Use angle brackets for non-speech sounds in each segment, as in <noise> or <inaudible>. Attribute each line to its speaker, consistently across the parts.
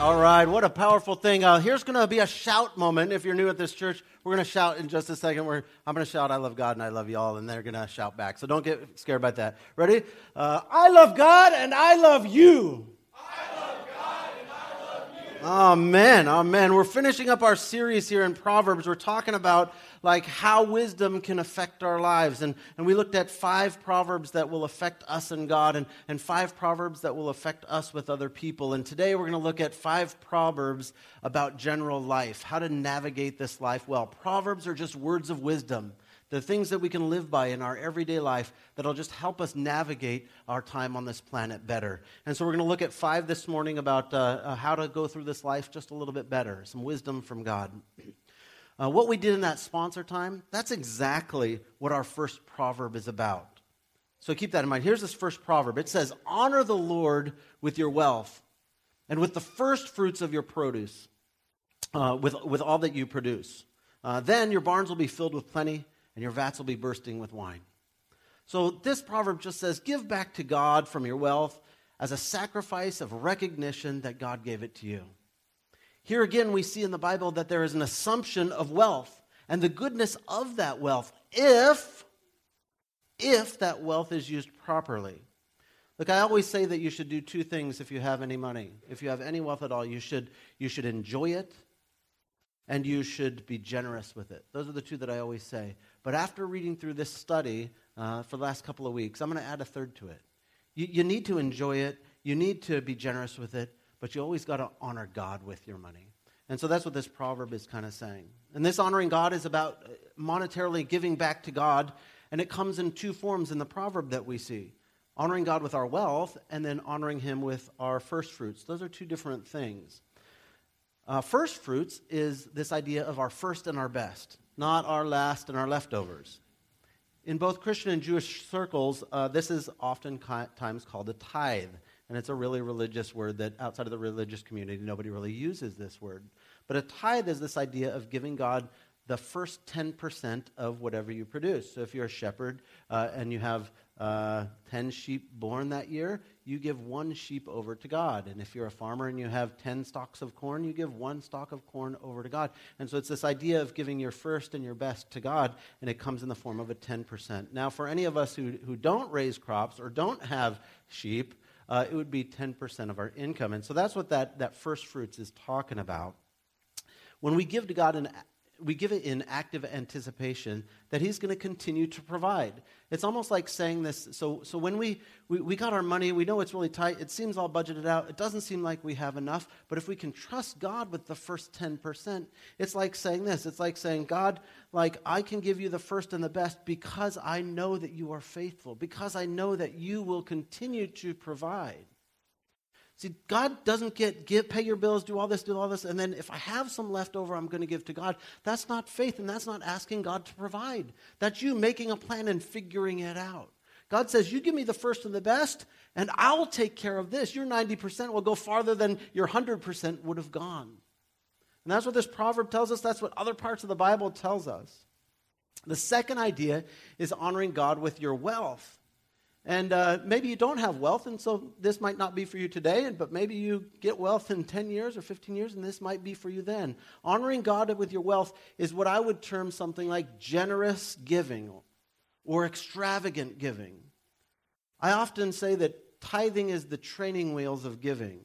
Speaker 1: All right, what a powerful thing. Uh, here's going to be a shout moment. If you're new at this church, we're going to shout in just a second. We're, I'm going to shout, I love God and I love y'all, and they're going to shout back. So don't get scared about that. Ready? Uh, I love God and I love you. Amen. Amen. We're finishing up our series here in Proverbs. We're talking about like how wisdom can affect our lives. And, and we looked at five proverbs that will affect us and God and, and five proverbs that will affect us with other people. And today we're going to look at five proverbs about general life, how to navigate this life well. Proverbs are just words of wisdom the things that we can live by in our everyday life that'll just help us navigate our time on this planet better. And so we're going to look at five this morning about uh, uh, how to go through this life just a little bit better, some wisdom from God. Uh, what we did in that sponsor time, that's exactly what our first proverb is about. So keep that in mind. Here's this first proverb it says, Honor the Lord with your wealth and with the first fruits of your produce, uh, with, with all that you produce. Uh, then your barns will be filled with plenty and your vats will be bursting with wine. So this proverb just says, Give back to God from your wealth as a sacrifice of recognition that God gave it to you. Here again, we see in the Bible that there is an assumption of wealth and the goodness of that wealth if, if that wealth is used properly. Look, I always say that you should do two things if you have any money. If you have any wealth at all, you should, you should enjoy it and you should be generous with it. Those are the two that I always say. But after reading through this study uh, for the last couple of weeks, I'm going to add a third to it. You, you need to enjoy it, you need to be generous with it, but you always got to honor God with your money. And so that's what this proverb is kind of saying. And this honoring God is about uh, monetarily giving back to God, and it comes in two forms in the proverb that we see honoring God with our wealth, and then honoring Him with our first fruits. Those are two different things. Uh, first fruits is this idea of our first and our best not our last and our leftovers. In both Christian and Jewish circles, uh, this is oftentimes called a tithe. And it's a really religious word that outside of the religious community, nobody really uses this word. But a tithe is this idea of giving God the first 10% of whatever you produce. So if you're a shepherd uh, and you have uh, 10 sheep born that year, you give one sheep over to God. And if you're a farmer and you have 10 stalks of corn, you give one stalk of corn over to God. And so it's this idea of giving your first and your best to God, and it comes in the form of a 10%. Now, for any of us who, who don't raise crops or don't have sheep, uh, it would be 10% of our income. And so that's what that, that first fruits is talking about. When we give to God an we give it in active anticipation that he's going to continue to provide. It's almost like saying this. So, so when we, we, we got our money, we know it's really tight. It seems all budgeted out. It doesn't seem like we have enough. But if we can trust God with the first 10%, it's like saying this. It's like saying, God, like, I can give you the first and the best because I know that you are faithful, because I know that you will continue to provide. See, God doesn't get give, pay your bills, do all this, do all this, and then if I have some left over, I'm going to give to God. That's not faith, and that's not asking God to provide. That's you making a plan and figuring it out. God says, You give me the first and the best, and I'll take care of this. Your 90% will go farther than your 100% would have gone. And that's what this proverb tells us. That's what other parts of the Bible tells us. The second idea is honoring God with your wealth. And uh, maybe you don't have wealth, and so this might not be for you today, but maybe you get wealth in 10 years or 15 years, and this might be for you then. Honoring God with your wealth is what I would term something like generous giving or extravagant giving. I often say that tithing is the training wheels of giving.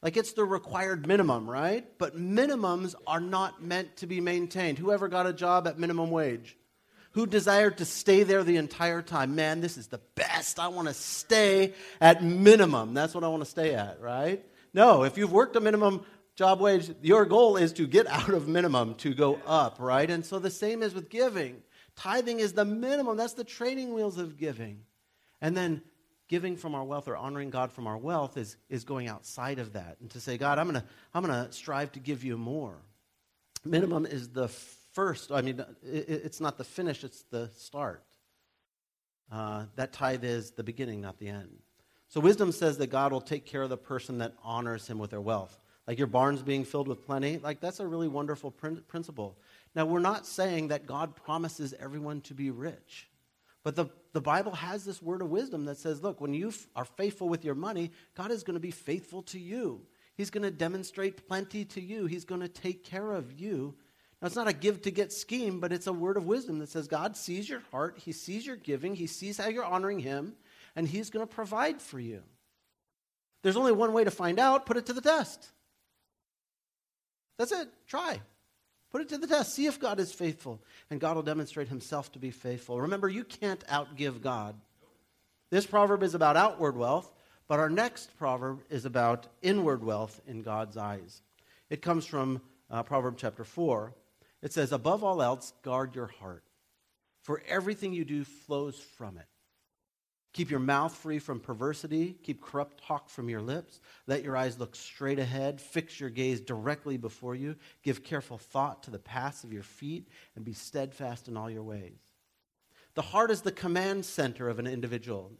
Speaker 1: Like it's the required minimum, right? But minimums are not meant to be maintained. Whoever got a job at minimum wage? Who desired to stay there the entire time. Man, this is the best. I want to stay at minimum. That's what I want to stay at, right? No, if you've worked a minimum job wage, your goal is to get <laughs> out of minimum, to go up, right? And so the same is with giving. Tithing is the minimum, that's the training wheels of giving. And then giving from our wealth or honoring God from our wealth is, is going outside of that and to say, God, I'm going to I'm going to strive to give you more. Minimum is the first. I mean, it, it's not the finish, it's the start. Uh, that tithe is the beginning, not the end. So wisdom says that God will take care of the person that honors him with their wealth. Like your barns being filled with plenty, like that's a really wonderful prin- principle. Now, we're not saying that God promises everyone to be rich. But the, the Bible has this word of wisdom that says, look, when you f- are faithful with your money, God is going to be faithful to you. He's going to demonstrate plenty to you. He's going to take care of you. It's not a give to get scheme, but it's a word of wisdom that says God sees your heart, He sees your giving, He sees how you're honoring Him, and He's going to provide for you. There's only one way to find out put it to the test. That's it. Try. Put it to the test. See if God is faithful, and God will demonstrate Himself to be faithful. Remember, you can't outgive God. This proverb is about outward wealth, but our next proverb is about inward wealth in God's eyes. It comes from uh, Proverb chapter 4. It says, Above all else, guard your heart, for everything you do flows from it. Keep your mouth free from perversity. Keep corrupt talk from your lips. Let your eyes look straight ahead. Fix your gaze directly before you. Give careful thought to the paths of your feet and be steadfast in all your ways. The heart is the command center of an individual.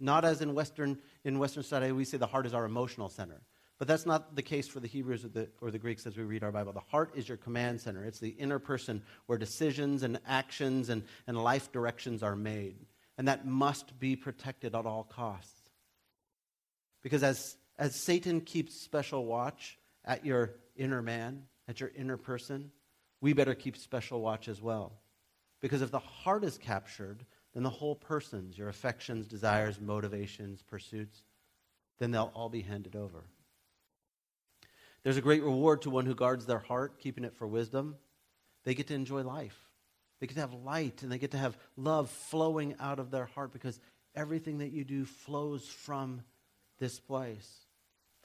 Speaker 1: Not as in Western, in Western society, we say the heart is our emotional center. But that's not the case for the Hebrews or the, or the Greeks as we read our Bible. The heart is your command center, it's the inner person where decisions and actions and, and life directions are made. And that must be protected at all costs. Because as, as Satan keeps special watch at your inner man, at your inner person, we better keep special watch as well. Because if the heart is captured, then the whole person's, your affections, desires, motivations, pursuits, then they'll all be handed over. There's a great reward to one who guards their heart, keeping it for wisdom. They get to enjoy life. They get to have light and they get to have love flowing out of their heart because everything that you do flows from this place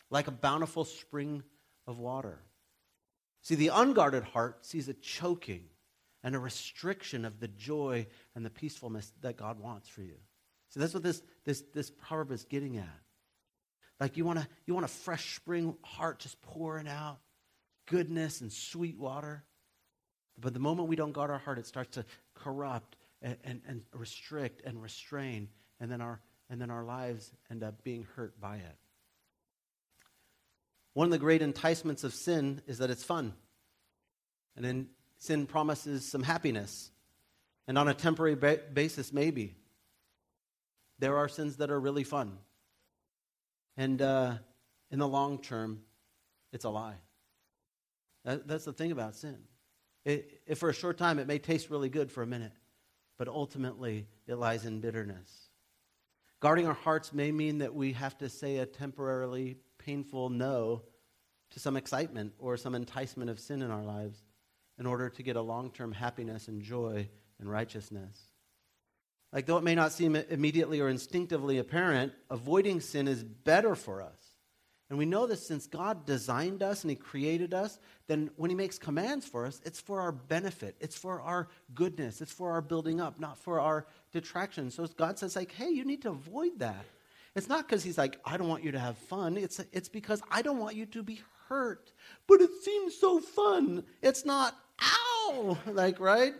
Speaker 1: like a bountiful spring of water. See, the unguarded heart sees a choking and a restriction of the joy and the peacefulness that God wants for you. So that's what this, this, this proverb is getting at. Like you want to you want a fresh spring heart just pouring out goodness and sweet water. But the moment we don't guard our heart, it starts to corrupt and, and, and restrict and restrain, and then our and then our lives end up being hurt by it. One of the great enticements of sin is that it's fun. And then sin promises some happiness. And on a temporary ba- basis, maybe. There are sins that are really fun. And uh, in the long term, it's a lie. That, that's the thing about sin. It, if for a short time, it may taste really good for a minute, but ultimately, it lies in bitterness. Guarding our hearts may mean that we have to say a temporarily painful no to some excitement or some enticement of sin in our lives in order to get a long term happiness and joy and righteousness. Like, though it may not seem immediately or instinctively apparent, avoiding sin is better for us. And we know this since God designed us and He created us, then when He makes commands for us, it's for our benefit. It's for our goodness. It's for our building up, not for our detraction. So God says, like, hey, you need to avoid that. It's not because He's like, I don't want you to have fun. It's, it's because I don't want you to be hurt. But it seems so fun. It's not, ow! <laughs> Like, right?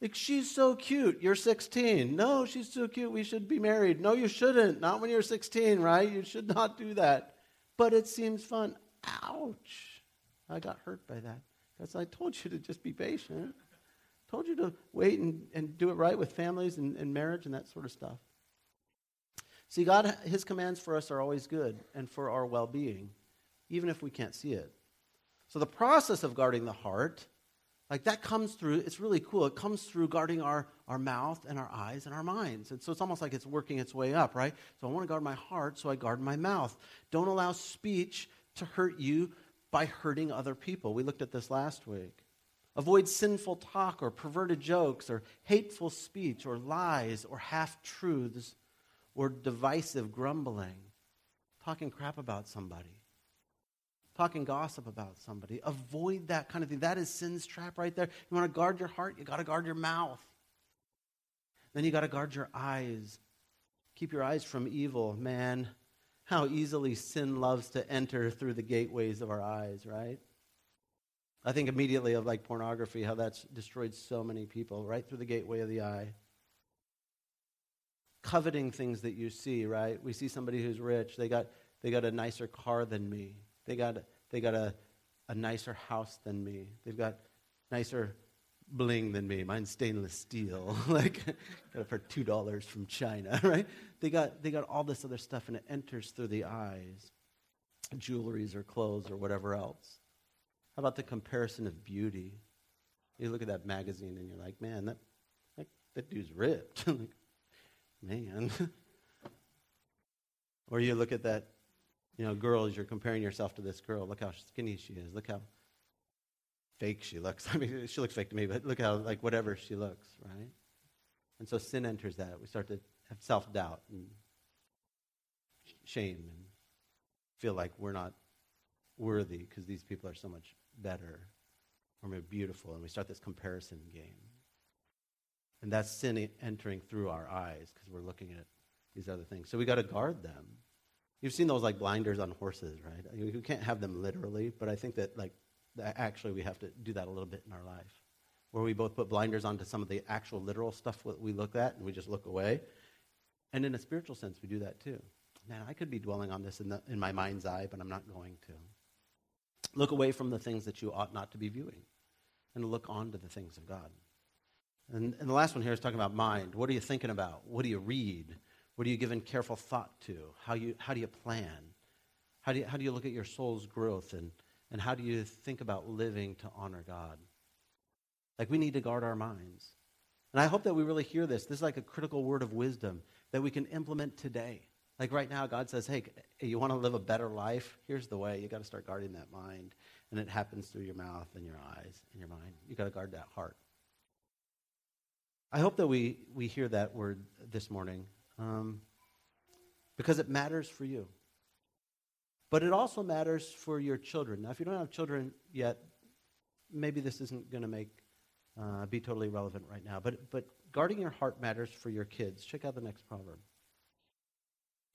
Speaker 1: Like, she's so cute. You're 16. No, she's so cute. We should be married. No, you shouldn't. Not when you're 16, right? You should not do that. But it seems fun. Ouch. I got hurt by that. Because I told you to just be patient. Told you to wait and, and do it right with families and, and marriage and that sort of stuff. See, God, His commands for us are always good and for our well being, even if we can't see it. So the process of guarding the heart like that comes through, it's really cool. It comes through guarding our, our mouth and our eyes and our minds. And so it's almost like it's working its way up, right? So I want to guard my heart, so I guard my mouth. Don't allow speech to hurt you by hurting other people. We looked at this last week. Avoid sinful talk or perverted jokes or hateful speech or lies or half truths or divisive grumbling, talking crap about somebody talking gossip about somebody. Avoid that kind of thing. That is sin's trap right there. You want to guard your heart, you got to guard your mouth. Then you got to guard your eyes. Keep your eyes from evil. Man, how easily sin loves to enter through the gateways of our eyes, right? I think immediately of like pornography, how that's destroyed so many people right through the gateway of the eye. Coveting things that you see, right? We see somebody who's rich, they got, they got a nicer car than me. They got, they got a, a nicer house than me. They've got nicer bling than me. Mine's stainless steel. <laughs> like got it for two dollars from China, <laughs> right? They got they got all this other stuff and it enters through the eyes. jewelries or clothes or whatever else? How about the comparison of beauty? You look at that magazine and you're like, man, that, that, that dude's ripped. <laughs> like, man. or you look at that, you know, girls, you're comparing yourself to this girl. Look how skinny she is. Look how fake she looks. <laughs> I mean, she looks fake to me, but look how, like, whatever she looks, right? And so sin enters that. We start to have self doubt and shame and feel like we're not worthy because these people are so much better or more beautiful. And we start this comparison game. And that's sin entering through our eyes because we're looking at these other things. So we got to guard them. You've seen those like blinders on horses, right? You can't have them literally, but I think that like that actually we have to do that a little bit in our life, where we both put blinders onto some of the actual literal stuff that we look at and we just look away, and in a spiritual sense we do that too. Man, I could be dwelling on this in, the, in my mind's eye, but I'm not going to. Look away from the things that you ought not to be viewing, and look on to the things of God. And, and the last one here is talking about mind. What are you thinking about? What do you read? What are you giving careful thought to? How, you, how do you plan? How do you, how do you look at your soul's growth? And, and how do you think about living to honor God? Like, we need to guard our minds. And I hope that we really hear this. This is like a critical word of wisdom that we can implement today. Like right now, God says, hey, you want to live a better life? Here's the way. You got to start guarding that mind. And it happens through your mouth and your eyes and your mind. You got to guard that heart. I hope that we, we hear that word this morning um, because it matters for you. But it also matters for your children. Now, if you don't have children yet, maybe this isn't going to make uh, be totally relevant right now. But but guarding your heart matters for your kids. Check out the next proverb.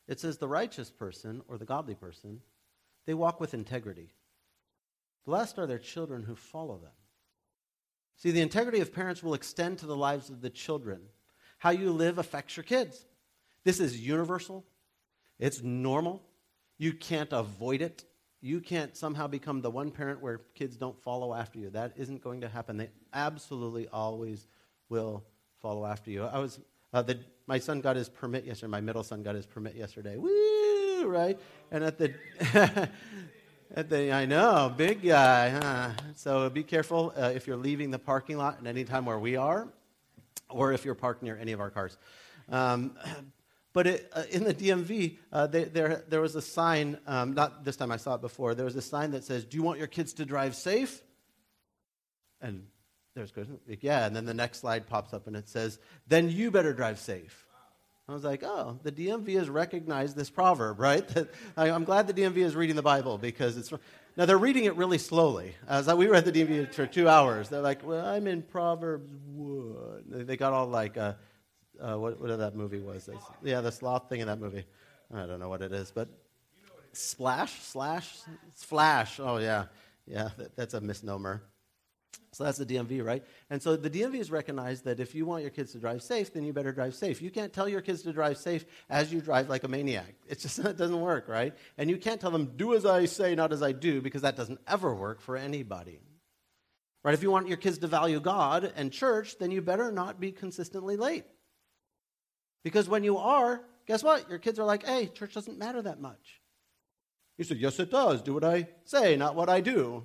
Speaker 1: It says, "The righteous person or the godly person, they walk with integrity. Blessed are their children who follow them." See, the integrity of parents will extend to the lives of the children. How you live affects your kids. This is universal. It's normal. You can't avoid it. You can't somehow become the one parent where kids don't follow after you. That isn't going to happen. They absolutely always will follow after you. I was uh, the, my son got his permit yesterday. My middle son got his permit yesterday. Woo, right? And at the <laughs> at the I know, big guy. Huh? So be careful uh, if you're leaving the parking lot at any time where we are, or if you're parked near any of our cars. Um, <clears throat> but it, uh, in the DMV, uh, they, there, there was a sign, um, not this time I saw it before, there was a sign that says, Do you want your kids to drive safe? And there's. Yeah, and then the next slide pops up and it says, Then you better drive safe. I was like, oh, the DMV has recognized this proverb, <laughs> right? I, am glad the DMV is reading the Bible because it's. Now, they're reading it really slowly. As we read the DMV for two hours, they're like, well, I'm in Proverbs what? They got all like, uh, uh, what, that movie was. It's, yeah, the sloth thing in that movie. I don't know what it is, but splash, slash, splash. Oh yeah, yeah. That, that's a misnomer. So that's the DMV, right? And so the DMV has recognized that if you want your kids to drive safe, then you better drive safe. You can't tell your kids to drive safe as you drive like a maniac. It just <laughs> it doesn't work, right? And you can't tell them do as I say, not as I do, because that doesn't ever work for anybody. Right? If you want your kids to value God and church, then you better not be consistently late. Because when you are, guess what? Your kids are like, hey, church doesn't matter that much. You said, yes, it does. Do what I say, not what I do.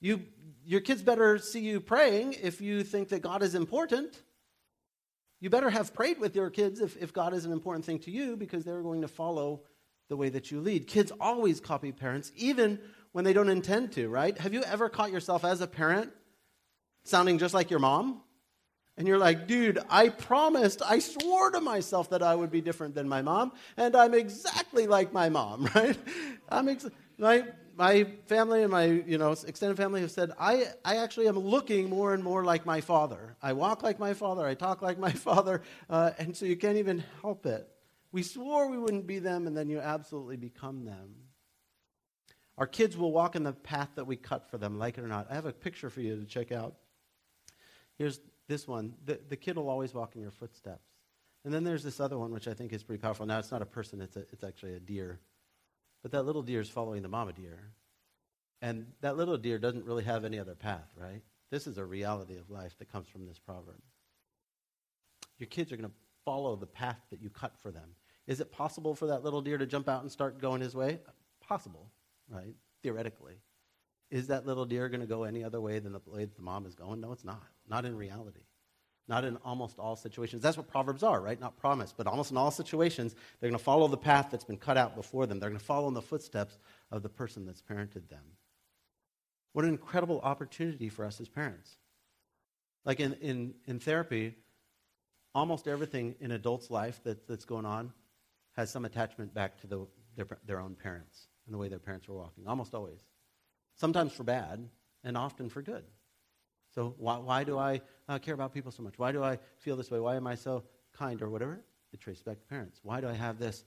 Speaker 1: You, your kids better see you praying if you think that God is important. You better have prayed with your kids if, if God is an important thing to you because they're going to follow the way that you lead. Kids always copy parents, even when they don't intend to, right? Have you ever caught yourself as a parent sounding just like your mom? And you're like, dude, I promised, I swore to myself that I would be different than my mom, and I'm exactly like my mom, <laughs> right? I'm ex- my, my family and my you know extended family have said I, I actually am looking more and more like my father. I walk like my father, I talk like my <laughs> father, uh, and so you can't even help it. We swore we wouldn't be them, and then you absolutely become them. Our kids will walk in the path that we cut for them, like it or not. I have a picture for you to check out. Here's this one, the, the kid will always walk in your footsteps. And then there's this other one, which I think is pretty powerful. Now, it's not a person, it's, a, it's actually a deer. But that little deer is following the mama deer. And that little deer doesn't really have any other path, right? This is a reality of life that comes from this proverb. Your kids are going to follow the path that you cut for them. Is it possible for that little deer to jump out and start going his way? possible, right? Theoretically. Is that little deer going to go any other way than the way the mom is going? No, it's not. Not in reality. Not in almost all situations. That's what Proverbs are, right? Not promise, but almost in all situations, they're going to follow the path that's been cut out before them. They're going to follow in the footsteps of the person that's parented them. What an incredible opportunity for us as parents. Like in, in, in therapy, almost everything in adults' life that, that's going on has some attachment back to the, their, their own parents and the way their parents were walking. Almost always. Sometimes for bad, and often for good. So, why, why do I uh, care about people so much? Why do I feel this way? Why am I so kind or whatever? It traces back to parents. Why do I have this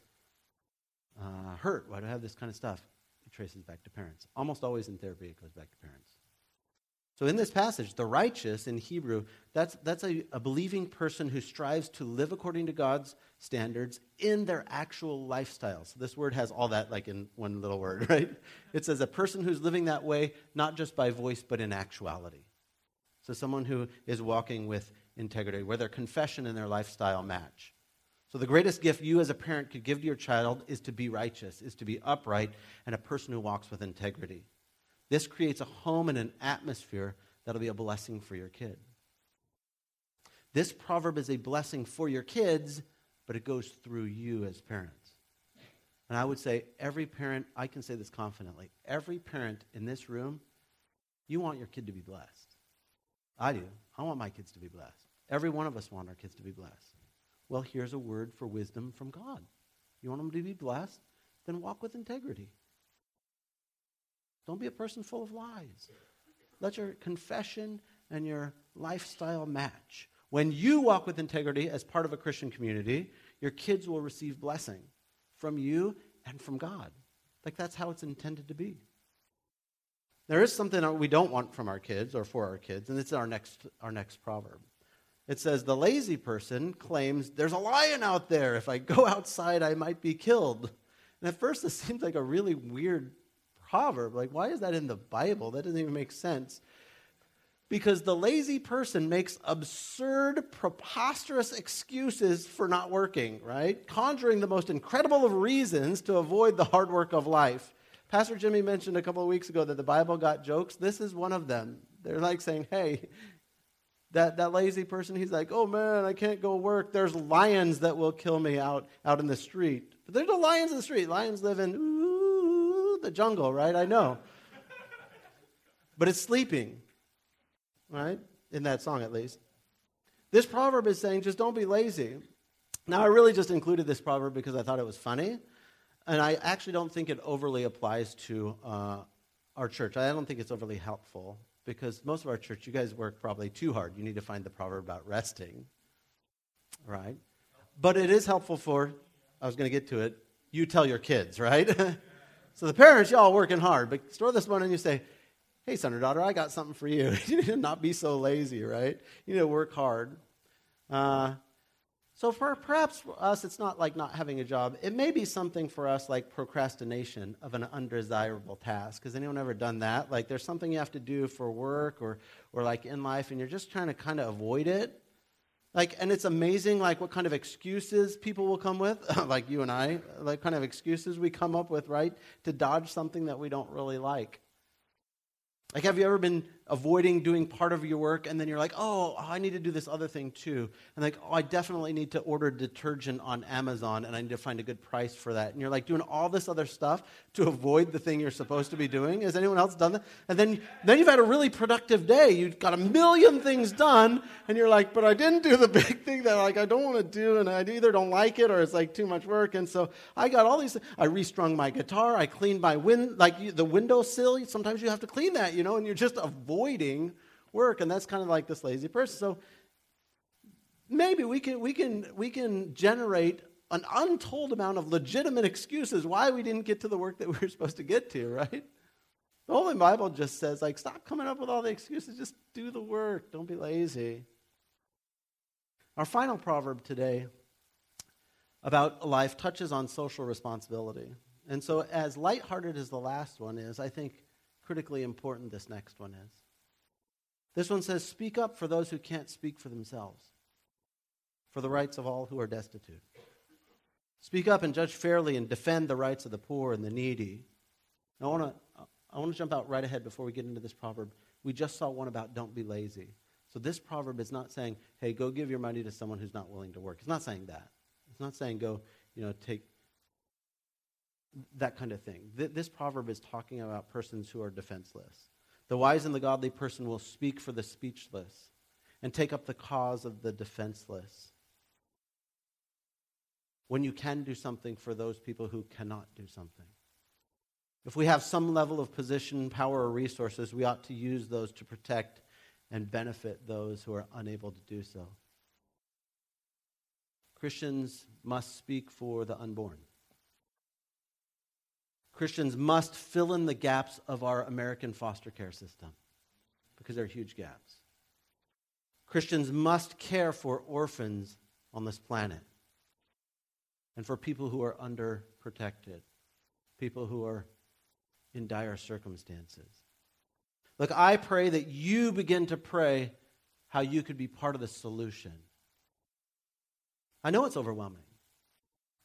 Speaker 1: uh, hurt? Why do I have this kind of stuff? It traces back to parents. Almost always in therapy, it goes back to parents. So, in this passage, the righteous in Hebrew, that's, that's a, a believing person who strives to live according to God's standards in their actual lifestyle. So, this word has all that like in one little word, <laughs> right? It says a person who's living that way, not just by voice, but in actuality. So, someone who is walking with integrity, where their confession and their lifestyle match. So, the greatest gift you as a parent could give to your child is to be righteous, is to be upright, and a person who walks with integrity. This creates a home and an atmosphere that'll be a blessing for your kid. This proverb is a blessing for your kids, but it goes through you as parents. And I would say every parent, I can say this confidently, every parent in this room, you want your kid to be blessed. I do. I want my kids to be blessed. Every one of us want our kids to be blessed. Well, here's a word for wisdom from God. You want them to be blessed? Then walk with integrity. Don't be a person full of lies. Let your confession and your lifestyle match. When you walk with integrity as part of a Christian community, your kids will receive blessing from you and from God. Like that's how it's intended to be. There is something that we don't want from our kids or for our kids, and it's our next, our next proverb. It says, The lazy person claims, There's a lion out there. If I go <laughs> outside, I might be killed. And at first, this seems like a really weird proverb. Like, why is that in the Bible? That doesn't even make sense. Because the lazy person makes absurd, preposterous excuses for not working, right? Conjuring the most incredible of reasons to avoid the hard work of life. Pastor Jimmy mentioned a couple of weeks ago that the Bible got jokes. This is one of them. They're like saying, hey, that, that lazy person, he's like, oh man, I can't go work. There's lions that will kill me out, out in the street. But there's no lions in the street. Lions live in, the jungle, right? I know. but it's sleeping, right? In that song, at least. This proverb is saying just don't be lazy. Now, I really just included this proverb because I thought it was funny. And I actually don't think it overly applies to uh, our church. I don't think it's overly helpful because most of our church, you guys work probably too hard. You need to find the proverb about resting, right? But it is helpful for, I was going to get to it, you tell your kids, right? <laughs> So the parents, y'all working hard, but store this one and you say, hey, son or daughter, I got something for you. <laughs> you need to not be so lazy, right? You need to work hard. Uh, so for perhaps for us, it's not like not having a job. It may be something for us like procrastination of an undesirable task. Has anyone ever done that? Like there's something you have to do for work or, or like in life, and you're just trying to kind of avoid it. Like, and it's amazing, like, what kind of excuses people will come with, <laughs> like you and I, like, kind of excuses we come up with, right, to dodge something that we don't really like. Like, have you ever been avoiding doing part of your work and then you're like, oh, I need to do this other thing too? And like, oh, I definitely need to order detergent on Amazon and I need to find a good price for that. And you're like doing all this other stuff to avoid the thing you're supposed to be doing. Has anyone else done that? And then, then you've had a really productive day. You've got a million things done and you're like, but I didn't do the <laughs> big thing that like I don't want to do and I either don't like it or it's like too much work. And so I got all these, I restrung my guitar. I cleaned my wind, like the windowsill. Sometimes you have to clean that, you know, and you're just avoiding work. And that's kind of like this lazy person. So maybe we can, we can, we can generate an untold amount of legitimate excuses why we didn't get to the work that we were <laughs> supposed to get to, right? The Holy Bible just says, like, stop coming up with all the excuses. Just do the work. Don't be lazy. Our final proverb today about life touches on social responsibility. And so, as lighthearted as the last one is, I think critically important this next one is. This one says, Speak up for those who can't speak for themselves, for the rights of all who are destitute. Speak up and judge fairly and defend the rights of the poor and the needy. I want to I want to jump out right ahead before we get into this proverb. We just saw one about don't be lazy. So this proverb is not saying, hey, go give your money to someone who's not willing to work. It's not saying that. It's not saying go, you know, take that kind of thing. Th- this proverb is talking about persons who are defenseless. The wise and the godly person will speak for the speechless and take up the cause of the defenseless. When you can do something for those people who cannot do something. If we have some level of position, power, or resources, we ought to use those to protect and benefit those who are unable to do so. Christians must speak for the unborn. Christians must fill in the gaps of our American foster care system because there are huge gaps. Christians must care for orphans on this planet and for people who are underprotected, people who are in dire circumstances. Look, I pray that you begin to pray how you could be part of the solution. I know it's overwhelming.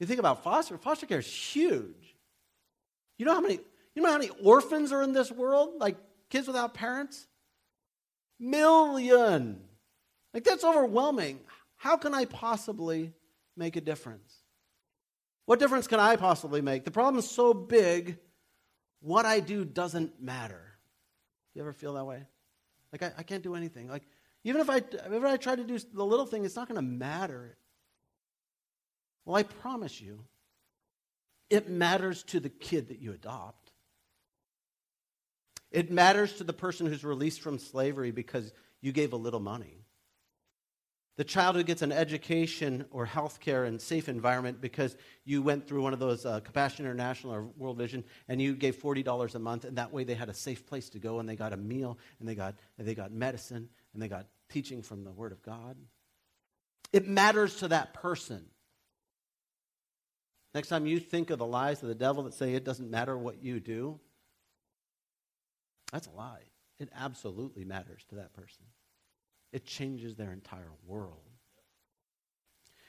Speaker 1: You think about foster, foster care is huge. You know how many you know how many orphans are in this world? Like kids without parents? Million. Like that's overwhelming. How can I possibly make a difference? What difference can I possibly make? The problem is so big what I do doesn't matter. You ever feel that way? Like, I, I can't do anything. Like, even if I, if I try to do the little thing, it's not going to matter. Well, I promise you, it matters to the kid that you adopt. It matters to the person who's released from slavery because you gave a little money. The child who gets an education or health care and safe environment because you went through one of those uh, Compassion International or World Vision and you gave $40 a month, and that way they had a safe place to go and they got a meal and they got, and they got medicine and they got teaching from the Word of God. It matters to that person. Next time you think of the lies of the devil that say it doesn't matter what you do, that's a lie. It absolutely matters to that person it changes their entire world.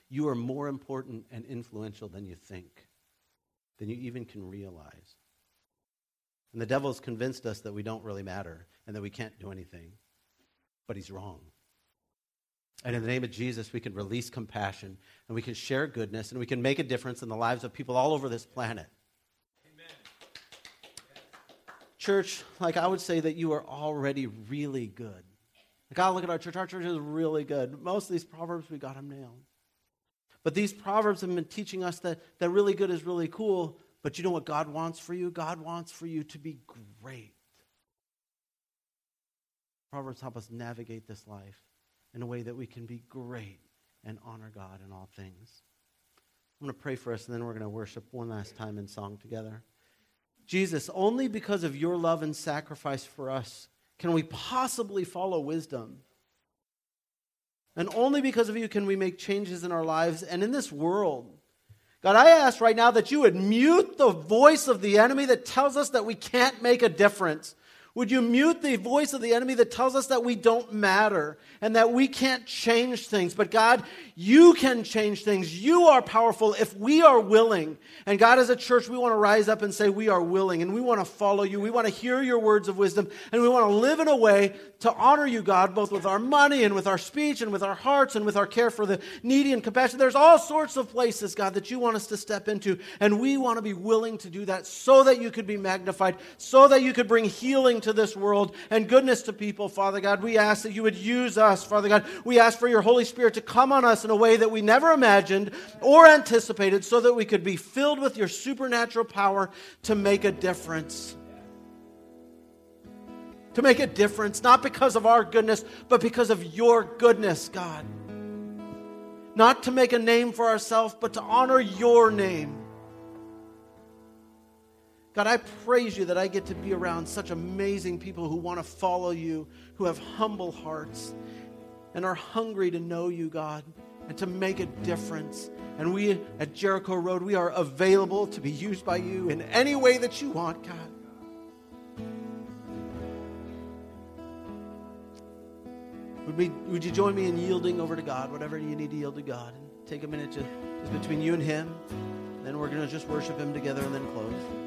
Speaker 1: You are more important and influential than you think, than you even can realize. And the devil has convinced us that we don't really matter and that we can't do anything. But he's wrong. And in the name of Jesus, we can release compassion and we can share goodness and we can make a difference in the lives of people all over this planet. Amen. Church, like I would say that you are already really good. God, look at our church. Our church is really good. Most of these proverbs, we got them nailed. But these proverbs have been teaching us that, that really good is really cool. But you know what God wants for you? God wants for you to be great. Proverbs help us navigate this life in a way that we can be great and honor God in all things. I'm going to pray for us, and then we're going to worship one last time in song together. Jesus, only because of your love and sacrifice for us can we possibly follow wisdom? And only because of you can we make changes in our lives and in this world. God, I ask right now that you would mute the voice of the enemy that tells us that we can't make a difference. Would you mute the voice of the enemy that tells us that we don't matter and that we can't change things? But God, you can change things. You are powerful if we are willing. And God, as a church, we want to rise up and say we are willing and we want to follow you. We want to hear your words of wisdom and we want to live in a way to honor you, God, both with our money and with our speech and with our hearts and with our care for the needy and compassion. There's all sorts of places, God, that you want us to step into. And we want to be willing to do that so that you could be magnified, so that you could bring healing to this world and goodness to people, Father God. We ask that you would use us, Father God. We ask for your Holy Spirit to come on us in a way that we never imagined or anticipated so that we could be filled with your supernatural power to make a difference. To make a difference, not because of our goodness, but because of your goodness, God. Not to make a name for ourselves, but to honor your name. God, I praise you that I get to be around such amazing people who want to follow you, who have humble hearts, and are hungry to know you, God, and to make a difference. And we at Jericho Road, we are available to be used by you in any way that you want, God. Would, we, would you join me in yielding over to God, whatever you need to yield to God? And take a minute to, just between you and Him. Then we're going to just worship Him together and then close.